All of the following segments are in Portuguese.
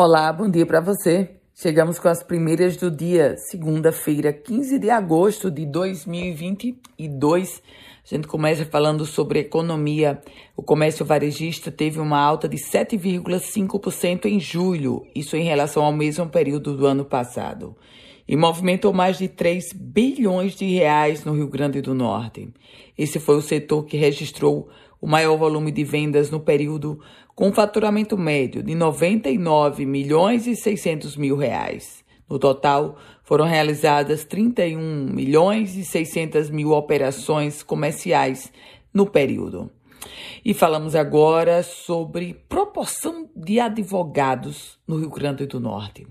Olá, bom dia para você. Chegamos com as primeiras do dia, segunda-feira, 15 de agosto de 2022. A gente começa falando sobre economia. O comércio varejista teve uma alta de 7,5% em julho, isso em relação ao mesmo período do ano passado. E movimentou mais de 3 bilhões de reais no Rio Grande do Norte. Esse foi o setor que registrou o maior volume de vendas no período, com faturamento médio de 99 milhões e 600 mil reais. No total, foram realizadas 31 milhões e 600 mil operações comerciais no período. E falamos agora sobre proporção de advogados no Rio Grande do Norte.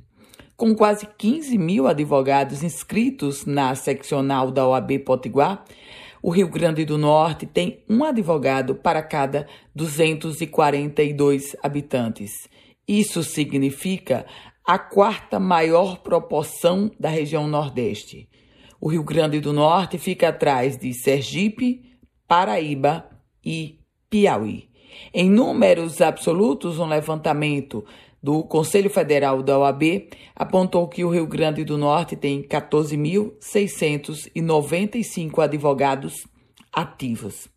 Com quase 15 mil advogados inscritos na seccional da OAB Potiguar, o Rio Grande do Norte tem um advogado para cada 242 habitantes. Isso significa a quarta maior proporção da região Nordeste. O Rio Grande do Norte fica atrás de Sergipe, Paraíba e Piauí. Em números absolutos, um levantamento do Conselho Federal da OAB apontou que o Rio Grande do Norte tem 14.695 advogados ativos.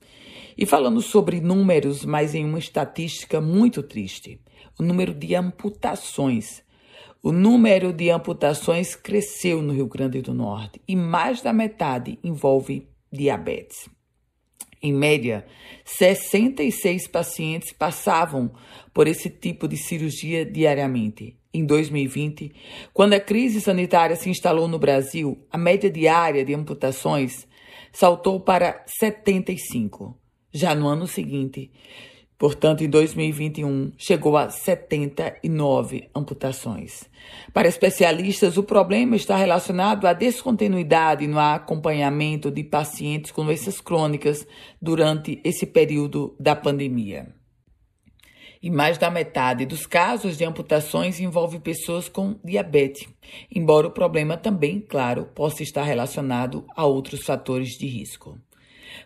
E falando sobre números, mas em uma estatística muito triste, o número de amputações. O número de amputações cresceu no Rio Grande do Norte e mais da metade envolve diabetes. Em média, 66 pacientes passavam por esse tipo de cirurgia diariamente. Em 2020, quando a crise sanitária se instalou no Brasil, a média diária de amputações saltou para 75. Já no ano seguinte, Portanto, em 2021, chegou a 79 amputações. Para especialistas, o problema está relacionado à descontinuidade no acompanhamento de pacientes com doenças crônicas durante esse período da pandemia. E mais da metade dos casos de amputações envolve pessoas com diabetes, embora o problema também, claro, possa estar relacionado a outros fatores de risco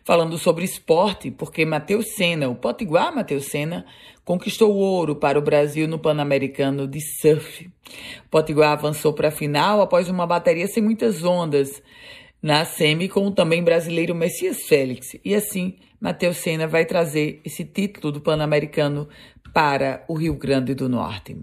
falando sobre esporte, porque Matheus Senna, o potiguar Matheus Senna, conquistou ouro para o Brasil no Pan-Americano de surf. O potiguar avançou para a final após uma bateria sem muitas ondas na semi com o também brasileiro Messias Félix. E assim, Matheus Senna vai trazer esse título do Pan-Americano para o Rio Grande do Norte.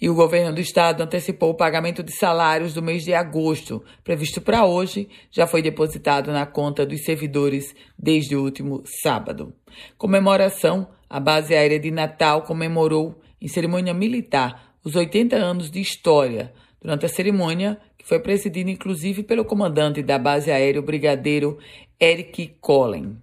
E o governo do estado antecipou o pagamento de salários do mês de agosto, previsto para hoje, já foi depositado na conta dos servidores desde o último sábado. Comemoração: a base aérea de Natal comemorou, em cerimônia militar, os 80 anos de história. Durante a cerimônia, que foi presidida inclusive pelo comandante da base aérea, o brigadeiro Eric Collen.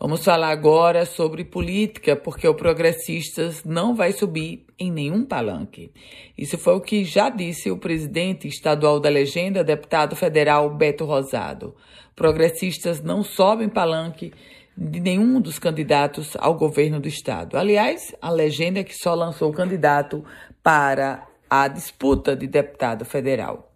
Vamos falar agora sobre política, porque o Progressistas não vai subir em nenhum palanque. Isso foi o que já disse o presidente estadual da legenda, deputado federal Beto Rosado. Progressistas não sobem palanque de nenhum dos candidatos ao governo do estado. Aliás, a legenda é que só lançou o candidato para a disputa de deputado federal.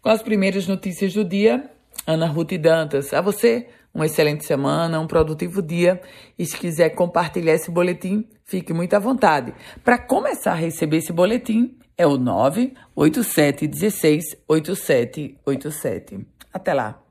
Com as primeiras notícias do dia, Ana Ruth Dantas. A você, uma excelente semana, um produtivo dia. E se quiser compartilhar esse boletim, fique muito à vontade. Para começar a receber esse boletim, é o 98716 8787. Até lá!